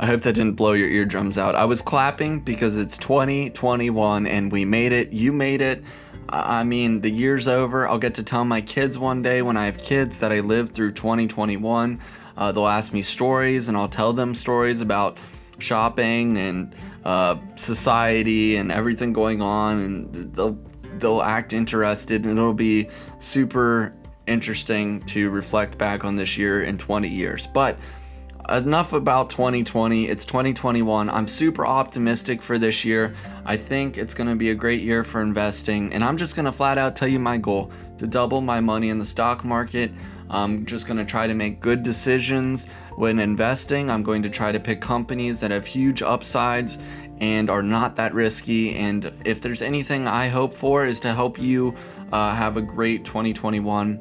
I hope that didn't blow your eardrums out. I was clapping because it's 2021 and we made it. You made it. I mean, the year's over. I'll get to tell my kids one day when I have kids that I lived through 2021. Uh, they'll ask me stories and I'll tell them stories about shopping and uh, society and everything going on, and they'll they'll act interested, and it'll be super interesting to reflect back on this year in 20 years. But enough about 2020. It's 2021. I'm super optimistic for this year. I think it's going to be a great year for investing, and I'm just going to flat out tell you my goal to double my money in the stock market. I'm just going to try to make good decisions when investing. I'm going to try to pick companies that have huge upsides and are not that risky. And if there's anything I hope for, is to help you uh, have a great 2021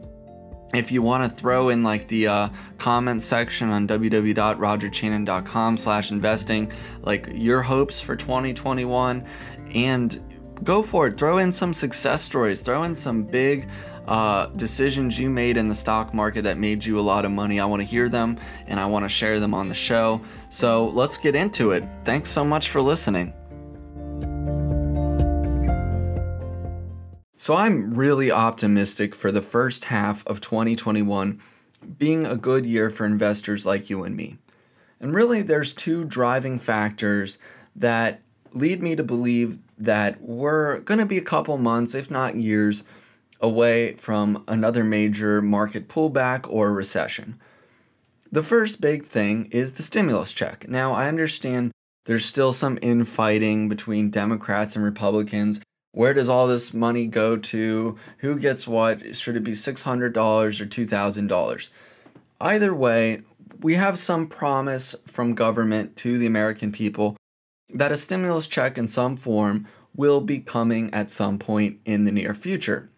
if you want to throw in like the uh, comment section on www.rogerchanin.com slash investing like your hopes for 2021 and go for it. Throw in some success stories. Throw in some big uh, decisions you made in the stock market that made you a lot of money. I want to hear them and i want to share them on the show. So let's get into it. Thanks so much for listening So I'm really optimistic for the first half of 2021 being a good year for investors like you and me. And really, there's two driving factors that lead me to believe that we're going to be a couple months, if not years, away from another major market pullback or recession. The first big thing is the stimulus check. Now, I understand there's still some infighting between Democrats and Republicans where does all this money go to? Who gets what? Should it be $600 or $2,000? Either way, we have some promise from government to the American people that a stimulus check in some form will be coming at some point in the near future.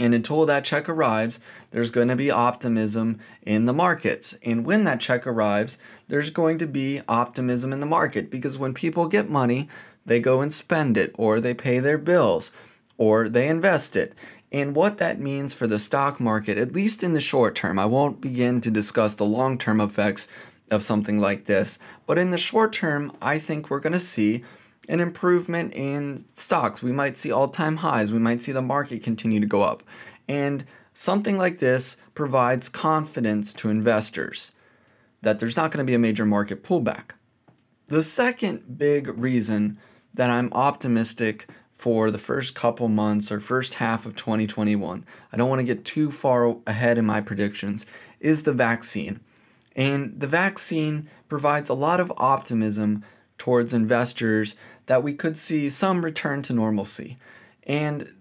And until that check arrives, there's going to be optimism in the markets. And when that check arrives, there's going to be optimism in the market because when people get money, they go and spend it, or they pay their bills, or they invest it. And what that means for the stock market, at least in the short term, I won't begin to discuss the long term effects of something like this, but in the short term, I think we're going to see an improvement in stocks. We might see all time highs, we might see the market continue to go up. And something like this provides confidence to investors that there's not going to be a major market pullback. The second big reason that I'm optimistic for the first couple months or first half of 2021. I don't want to get too far ahead in my predictions. Is the vaccine. And the vaccine provides a lot of optimism towards investors that we could see some return to normalcy. And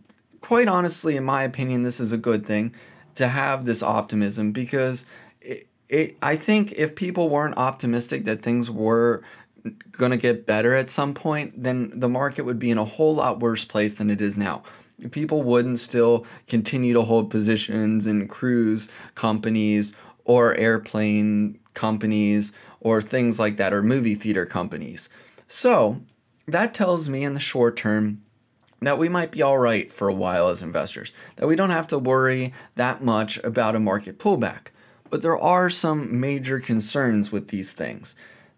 quite honestly, in my opinion, this is a good thing to have this optimism because it, it, I think if people weren't optimistic that things were going to get better at some point, then the market would be in a whole lot worse place than it is now. People wouldn't still continue to hold positions in cruise companies or airplane companies or things like that, or movie theater companies. So that tells me in the short term that we might be all right for a while as investors, that we don't have to worry that much about a market pullback. But there are some major concerns with these things.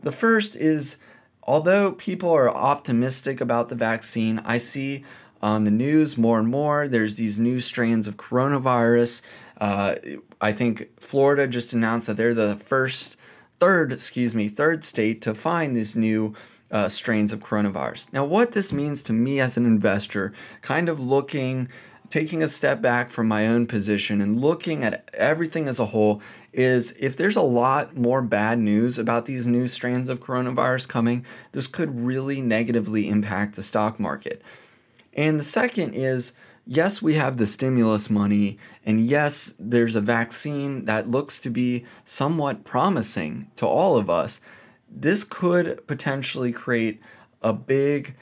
The first is although people are optimistic about the vaccine, I see on the news more and more there's these new strains of coronavirus. Uh, I think Florida just announced that they're the first, third, excuse me, third state to find these new uh, strains of coronavirus. Now, what this means to me as an investor, kind of looking taking a step back from my own position and looking at everything as a whole is if there's a lot more bad news about these new strands of coronavirus coming, this could really negatively impact the stock market. And the second is yes, we have the stimulus money, and yes, there's a vaccine that looks to be somewhat promising to all of us. This could potentially create a big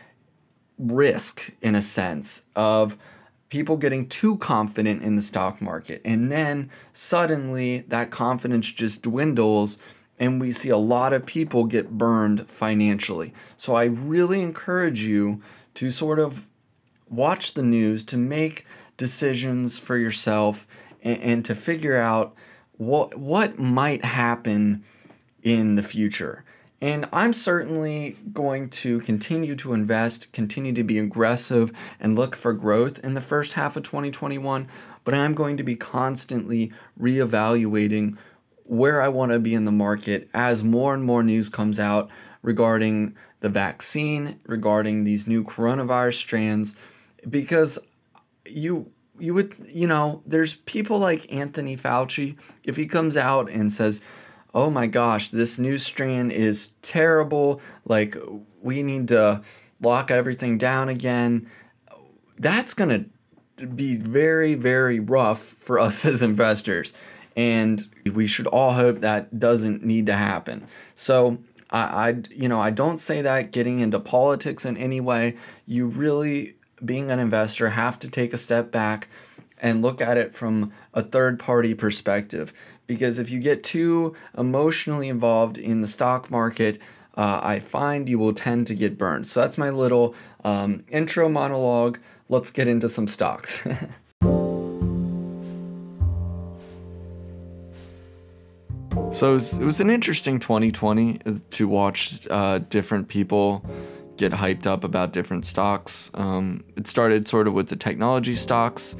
risk, in a sense, of people getting too confident in the stock market. And then suddenly that confidence just dwindles and we see a lot of people get burned financially. So I really encourage you to sort of watch the news, to make decisions for yourself, and, and to figure out what what might happen in the future. And I'm certainly going to continue to invest, continue to be aggressive, and look for growth in the first half of 2021. But I'm going to be constantly reevaluating where I want to be in the market as more and more news comes out regarding the vaccine, regarding these new coronavirus strands, because you you would you know there's people like Anthony Fauci if he comes out and says oh my gosh this new strand is terrible. Like we need to lock everything down again. That's going to be very very rough for us as investors. And we should all hope that doesn't need to happen. So I, I you know i don't say that getting into politics in any way. You really being an investor have to take a step back and look at it from a third party perspective. Because if you get too emotionally involved in the stock market, uh, I find you will tend to get burned. So that's my little um, intro monologue. Let's get into some stocks. so it was, it was, an interesting 2020 to watch uh, different people get hyped up about different stocks. Um, it started sort of with the technology stocks.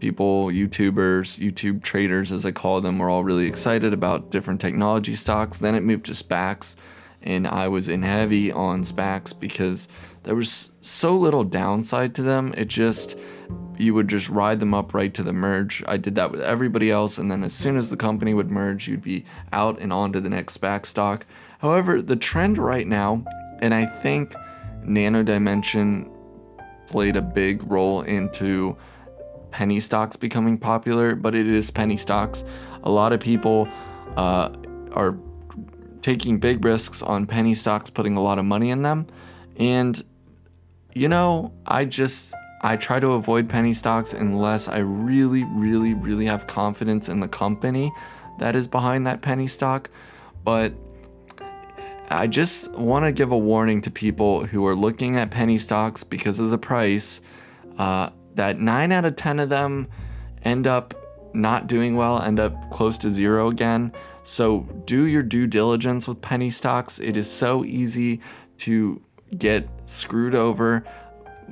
People, YouTubers, YouTube traders, as I call them, were all really excited about different technology stocks. Then it moved to SPACs, and I was in heavy on SPACs because there was so little downside to them. It just, you would just ride them up right to the merge. I did that with everybody else, and then as soon as the company would merge, you'd be out and on to the next SPAC stock. However, the trend right now, and I think Nano Dimension played a big role into penny stocks becoming popular, but it is penny stocks. A lot of people uh, are taking big risks on penny stocks, putting a lot of money in them. And, you know, I just, I try to avoid penny stocks unless I really, really, really have confidence in the company that is behind that penny stock. But I just want to give a warning to people who are looking at penny stocks because of the price uh, that 9 out of 10 of them end up not doing well, end up close to zero again. So do your due diligence with penny stocks. It is so easy to get screwed over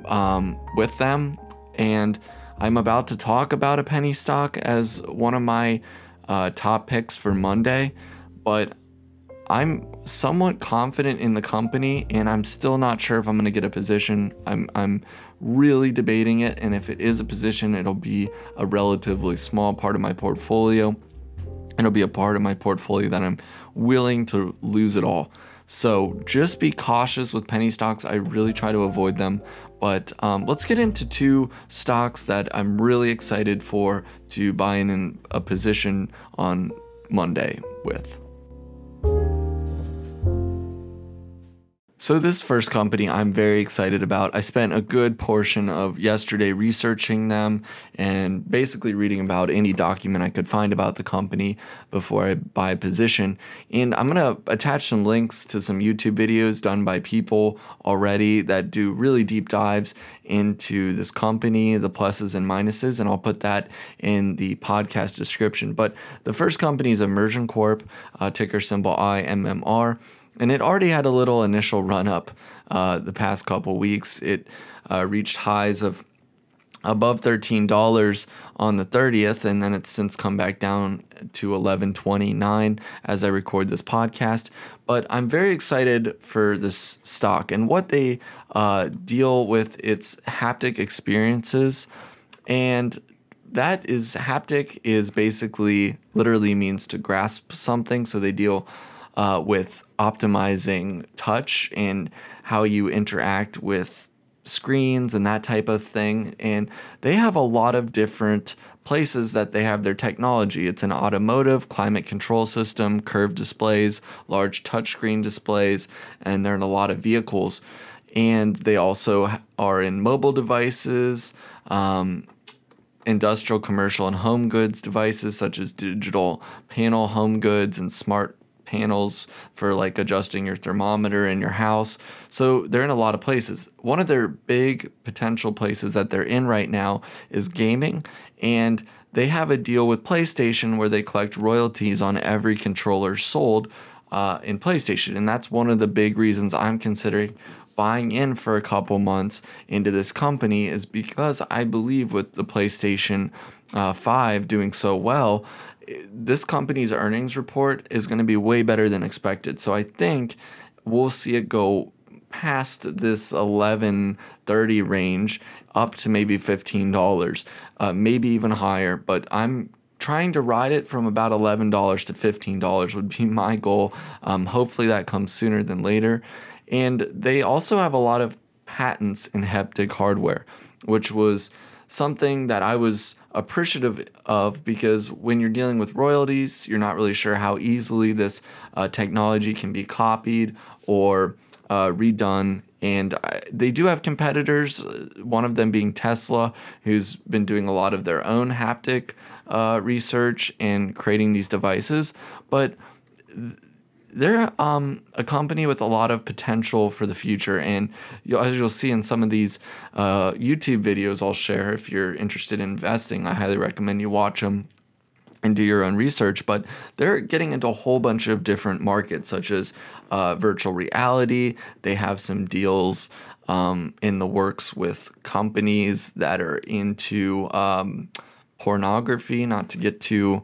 um, with them. And I'm about to talk about a penny stock as one of my uh, top picks for Monday, but I'm somewhat confident in the company and I'm still not sure if I'm going to get a position. I'm I'm really debating it and if it is a position, it'll be a relatively small part of my portfolio. It'll be a part of my portfolio that I'm willing to lose it all. So just be cautious with penny stocks. I really try to avoid them. But um, let's get into two stocks that I'm really excited for to buy in a position on Monday with you so, this first company I'm very excited about. I spent a good portion of yesterday researching them and basically reading about any document I could find about the company before I buy a position. And I'm going to attach some links to some YouTube videos done by people already that do really deep dives into this company, the pluses and minuses, and I'll put that in the podcast description. But the first company is Immersion Corp, uh, ticker symbol IMMR and it already had a little initial run up uh, the past couple weeks. It uh, reached highs of above $13 on the 30th and then it's since come back down to 11.29 as I record this podcast. But I'm very excited for this stock and what they uh, deal with its haptic experiences. And that is haptic is basically literally means to grasp something. So they deal uh, with optimizing touch and how you interact with screens and that type of thing. And they have a lot of different places that they have their technology. It's an automotive, climate control system, curved displays, large touchscreen displays, and they're in a lot of vehicles. And they also are in mobile devices, um, industrial, commercial, and home goods devices such as digital panel home goods and smart panels for like adjusting your thermometer in your house. So they're in a lot of places. One of their big potential places that they're in right now is gaming and they have a deal with PlayStation where they collect royalties on every controller sold uh, in PlayStation. And that's one of the big reasons I'm considering buying in for a couple months into this company is because I believe with the PlayStation uh, 5 doing so well, this company's earnings report is going to be way better than expected. So I think we'll see it go past this 11.30 range up to maybe $15, uh, maybe even higher. But I'm trying to ride it from about $11 to $15 would be my goal. Um, hopefully that comes sooner than later. And they also have a lot of patents in haptic hardware, which was something that I was appreciative of because when you're dealing with royalties, you're not really sure how easily this uh, technology can be copied or uh, redone. And I, they do have competitors, uh, one of them being Tesla, who's been doing a lot of their own haptic uh, research and creating these devices. But th- they're um, a company with a lot of potential for the future. And you'll, as you'll see in some of these uh, YouTube videos I'll share, if you're interested in investing, I highly recommend you watch them and do your own research. But they're getting into a whole bunch of different markets, such as uh, virtual reality. They have some deals um, in the works with companies that are into um, pornography, not to get too.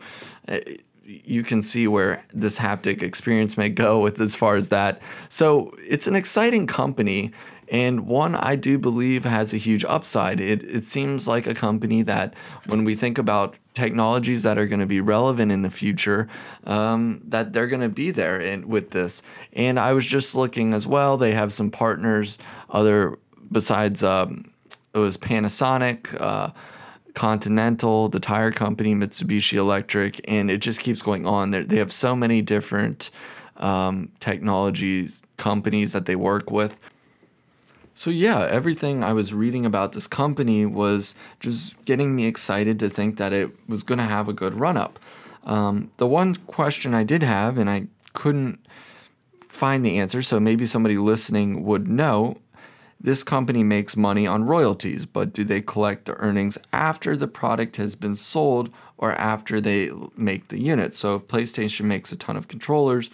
You can see where this haptic experience may go with as far as that. So it's an exciting company and one I do believe has a huge upside. It, it seems like a company that when we think about technologies that are going to be relevant in the future, um, that they're going to be there in, with this. And I was just looking as well. They have some partners, other besides um, it was Panasonic. Uh, Continental, the tire company, Mitsubishi Electric, and it just keeps going on. They're, they have so many different um, technologies companies that they work with. So yeah, everything I was reading about this company was just getting me excited to think that it was going to have a good run up. Um, the one question I did have, and I couldn't find the answer, so maybe somebody listening would know, this company makes money on royalties, but do they collect the earnings after the product has been sold or after they make the unit? So if PlayStation makes a ton of controllers,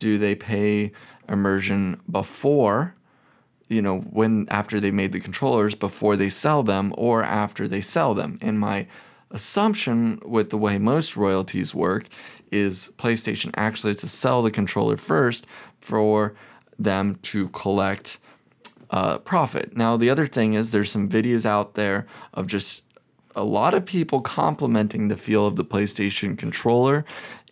do they pay immersion before, you know, when after they made the controllers, before they sell them or after they sell them? And my assumption with the way most royalties work is PlayStation actually to sell the controller first for them to collect uh, profit. Now, the other thing is there's some videos out there of just a lot of people complimenting the feel of the PlayStation controller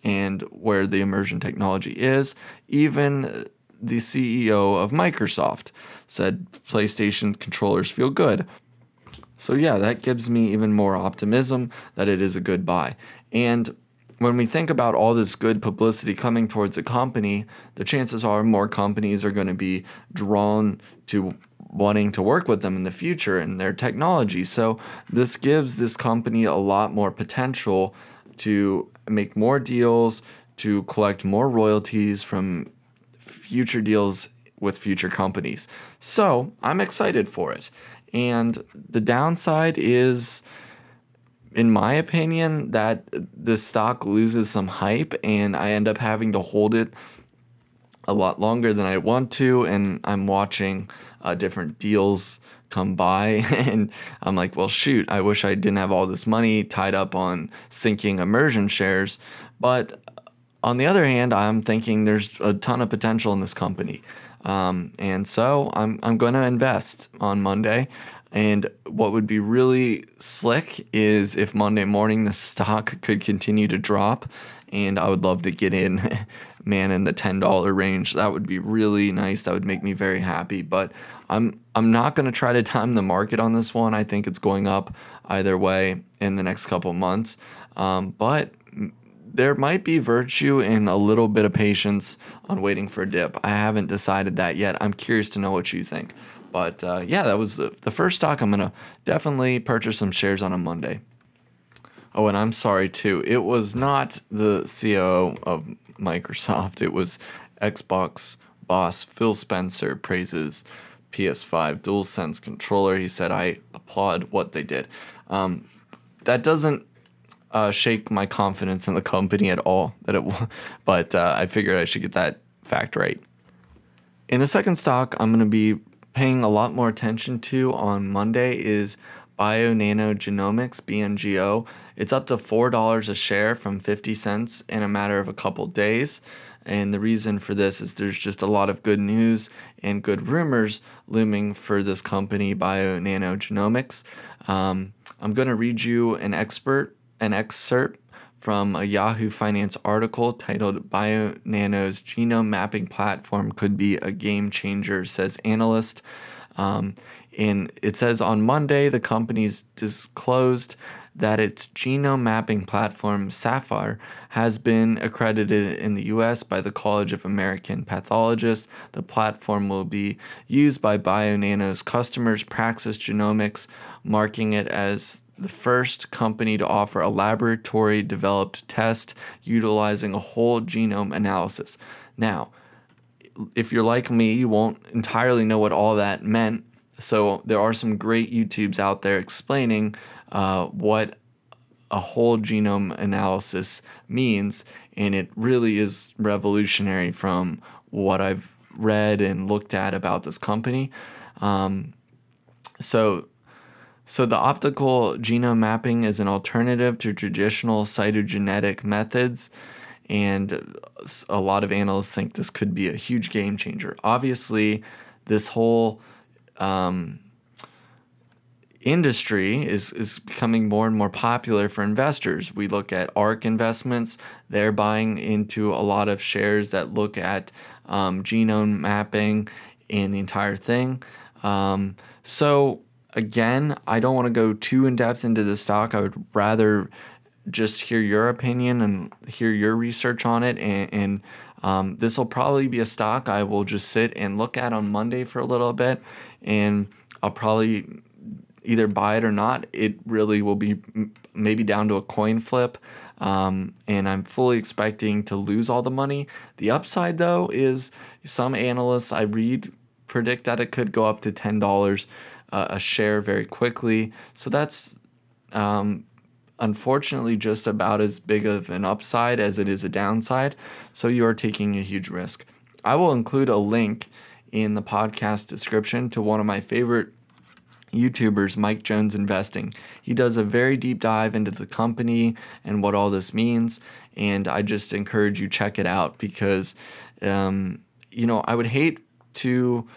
and where the immersion technology is. Even the CEO of Microsoft said PlayStation controllers feel good. So, yeah, that gives me even more optimism that it is a good buy. And when we think about all this good publicity coming towards a company, the chances are more companies are going to be drawn to wanting to work with them in the future and their technology. So this gives this company a lot more potential to make more deals, to collect more royalties from future deals with future companies. So I'm excited for it. And the downside is in my opinion, that the stock loses some hype and I end up having to hold it a lot longer than I want to. And I'm watching uh, different deals come by and I'm like, well, shoot, I wish I didn't have all this money tied up on sinking immersion shares. But on the other hand, I'm thinking there's a ton of potential in this company. Um, and so I'm, I'm going to invest on Monday. And what would be really slick is if Monday morning the stock could continue to drop, and I would love to get in, man, in the ten dollar range. That would be really nice. That would make me very happy. But I'm I'm not to try to time the market on this one. I think it's going up either way in the next couple months. Um, but there might be virtue in a little bit of patience on waiting for a dip. I haven't decided that yet. I'm curious to know what you think. But uh, yeah, that was the, first stock I'm to definitely purchase some shares on a Monday. Oh, and I'm sorry too. It was not the CEO of Microsoft, it was Xbox boss Phil Spencer praises PS5 DualSense controller. He said, I applaud what they did. Um, that doesn't uh, shake my confidence in the company at all. That it, w- but uh, I figured I should get that fact right. In the second stock, I'm going to be paying a lot more attention to on Monday is Bionano Genomics (BNGO). It's up to four dollars a share from fifty cents in a matter of a couple days. And the reason for this is there's just a lot of good news and good rumors looming for this company, Bionano Genomics. Um, I'm going to read you an expert, an excerpt from a Yahoo Finance article titled Bionano's genome mapping platform could be a game changer, says analyst. Um, it says on Monday, the company's disclosed that its genome mapping platform, Saphyr, has been accredited in the US by the College of American Pathologists. The platform will be used by Bionano's customers, Praxis Genomics, marking it as the first company to offer a laboratory developed test utilizing a whole genome analysis. Now, if you're like me, you won't entirely know what all that meant. So, there are some great YouTubes out there explaining uh, what a whole genome analysis means, and it really is revolutionary from what I've read and looked at about this company. Um, so, so the optical genome mapping is an alternative to traditional cytogenetic methods, and a lot of analysts think this could be a huge game changer. Obviously, this whole um, industry is, is becoming more and more popular for investors. We look at ARK investments, they're buying into a lot of shares that look at um, genome mapping and the entire thing. Um, so, again, I don't want to go too in depth into the stock. I would rather just hear your opinion and hear your research on it. And, and um, this will probably be a stock I will just sit and look at on Monday for a little bit. And I'll probably either buy it or not. It really will be maybe down to a coin flip. Um, and I'm fully expecting to lose all the money. The upside, though, is some analysts I read predict that it could go up to $10 uh, a share very quickly. So that's um, unfortunately just about as big of an upside as it is a downside. So you are taking a huge risk. I will include a link in the podcast description to one of my favorite YouTubers, Mike Jones Investing. He does a very deep dive into the company and what all this means, and I just encourage you check it out because, um, you know, I would hate to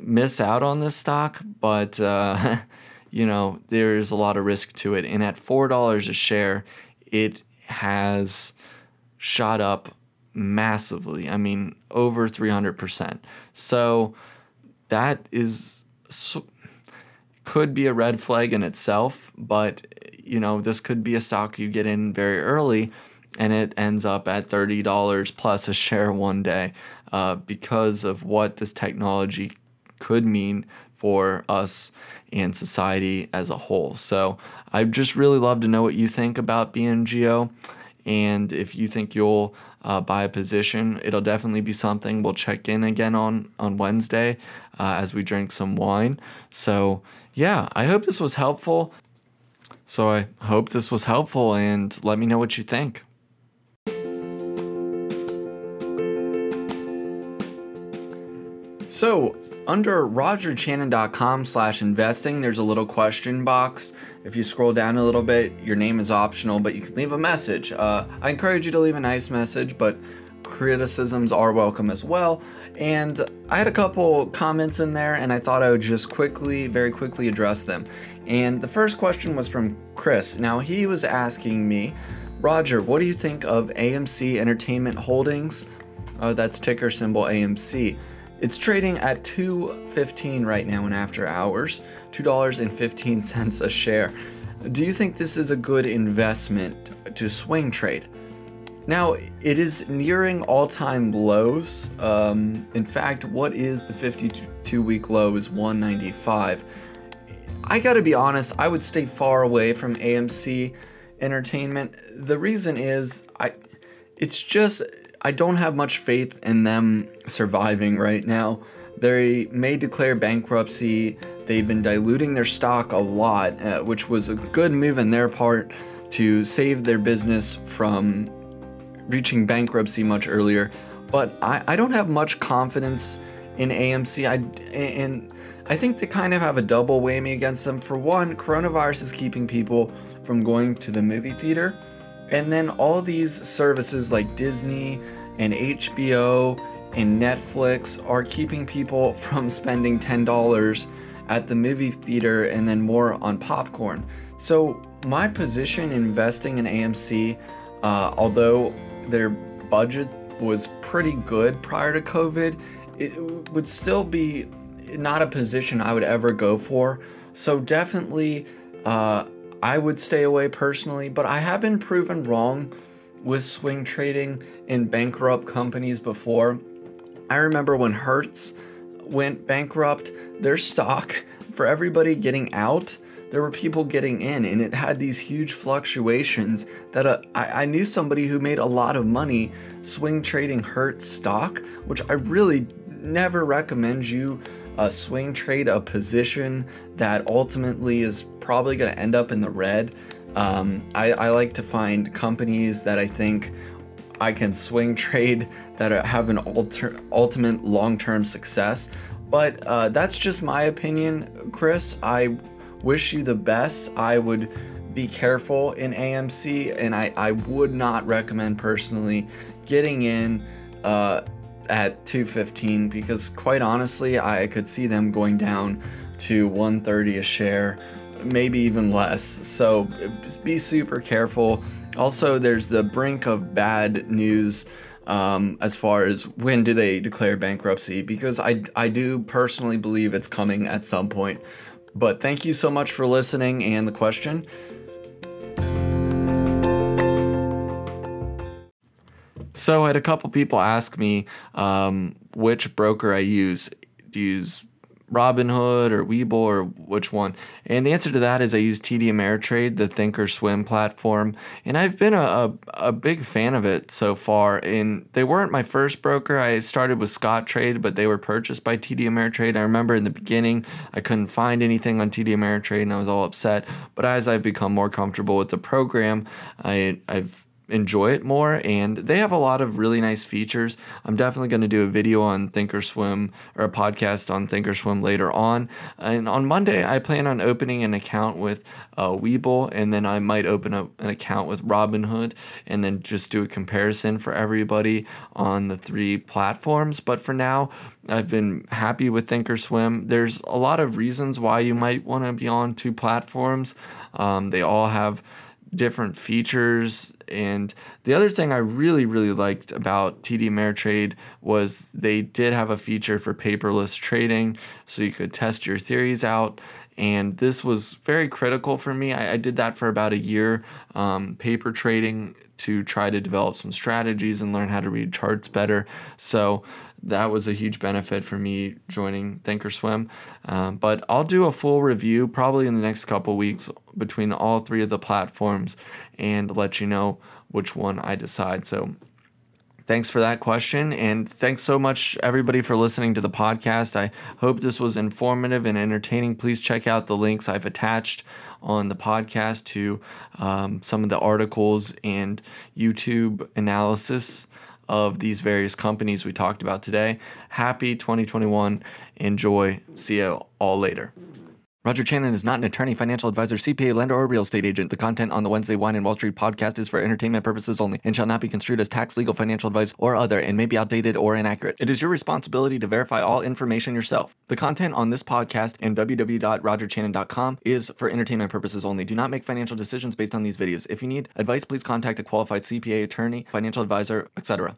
miss out on this stock, but uh, you know, there is a lot of risk to it, and at four dollars a share, it has shot up massively. I mean, over three hundred percent. So that is. Could be a red flag in itself, but you know, this could be a stock you get in very early and it ends up at $30 plus a share one day uh, because of what this technology could mean for us and society as a whole. So I'd just really love to know what you think about BNGO. And if you think you'll uh, buy a position, it'll definitely be something we'll check in again on on Wednesday uh, as we drink some wine. So yeah, I hope this was helpful. So I hope this was helpful and let me know what you think. So, under rogerchanin.com slash investing, there's a little question box. If you scroll down a little bit, your name is optional, but you can leave a message. Uh, I encourage you to leave a nice message, but criticisms are welcome as well. And I had a couple comments in there, and I thought I would just quickly, very quickly address them. And the first question was from Chris. Now, he was asking me, Roger, what do you think of AMC Entertainment Holdings? Uh, that's ticker symbol AMC. It's trading at 2.15 right now in after hours, $2.15 a share. Do you think this is a good investment to swing trade? Now, it is nearing all time lows. Um, in fact, what is the 52 week low is 195. I gotta be honest, I would stay far away from AMC Entertainment. The reason is, I, it's just, I don't have much faith in them surviving right now. They may declare bankruptcy. They've been diluting their stock a lot, uh, which was a good move on their part to save their business from reaching bankruptcy much earlier. But I, I don't have much confidence in AMC. I and I think they kind of have a double whammy against them. For one, coronavirus is keeping people from going to the movie theater, and then all these services like Disney and HBO and Netflix are keeping people from spending $10 at the movie theater and then more on popcorn. So, my position investing in AMC, uh, although their budget was pretty good prior to COVID, it would still be not a position I would ever go for. So definitely, uh, I would stay away personally. But I have been proven wrong with swing trading in bankrupt companies before. I remember when Hertz went bankrupt, their stock for everybody getting out there were people getting in and it had these huge fluctuations that uh, I, I, knew somebody who made a lot of money swing trading Hertz stock which i really never recommend you uh, swing trade a position that ultimately is probably going to end up in the red. Um, I, I like to find companies that i think i can swing trade that have an alter, ultimate long-term success. But uh, that's just my opinion chris. I wish you the best. I would be careful in AMC, and I, I would not recommend personally getting in uh, at 215 because, quite honestly, I could see them going down to 130 a share, maybe even less. So be super careful. Also, there's the brink of bad news. Um, as far as when do they declare bankruptcy because I, I do personally believe it's coming at some point but thank you so much for listening and the question. So I had a couple people ask me um, which broker I use. Do you use Robinhood or Webull or which one? And the answer to that is I use TD Ameritrade, the Thinkorswim platform, and I've been a, a, a, big fan of it so far. And they weren't my first broker. I started with Scottrade, but they were purchased by TD Ameritrade. I remember in the beginning I couldn't find anything on TD Ameritrade and I was all upset. But as I've become more comfortable with the program, I, I've enjoy it more and they have a lot of really nice features. I'm definitely going to do a video on thinkorswim or a podcast on thinkorswim later on. And on monday i plan on opening an account with uh, webull and then i might open up an account with robinhood and then just do a comparison for everybody on the three platforms. But for now i've been happy with thinkorswim. There's a lot of reasons why you might want to be on two platforms. Um, they all have different features. And the other thing I really, really liked about TD Ameritrade was they did have a feature for paperless trading, so you could test your theories out. And this was very critical for me. I, I did that for about a year, um, paper trading to try to develop some strategies and learn how to read charts better. So that was a huge benefit for me joining Thinkorswim. Um, but I'll do a full review probably in the next couple weeks between all three of the platforms and let you know which one I decide. So thanks for that question. And thanks so much, everybody, for listening to the podcast. I hope this was informative and entertaining. Please check out the links I've attached on the podcast to um, some of the articles and YouTube analysis of these various companies we talked about today. Happy 2021. Enjoy. See you all later. Roger Chanin is not an attorney, financial advisor, CPA, lender, or real estate agent. The content on the Wednesday Wine and Wall Street podcast is for entertainment purposes only and shall not be construed as tax, legal, financial advice, or other, and may be outdated or inaccurate. It is your responsibility to verify all information yourself. The content on this podcast and www.rogerchanin.com is for entertainment purposes only. Do not make financial decisions based on these videos. If you need advice, please contact a qualified CPA, attorney, financial advisor, etc.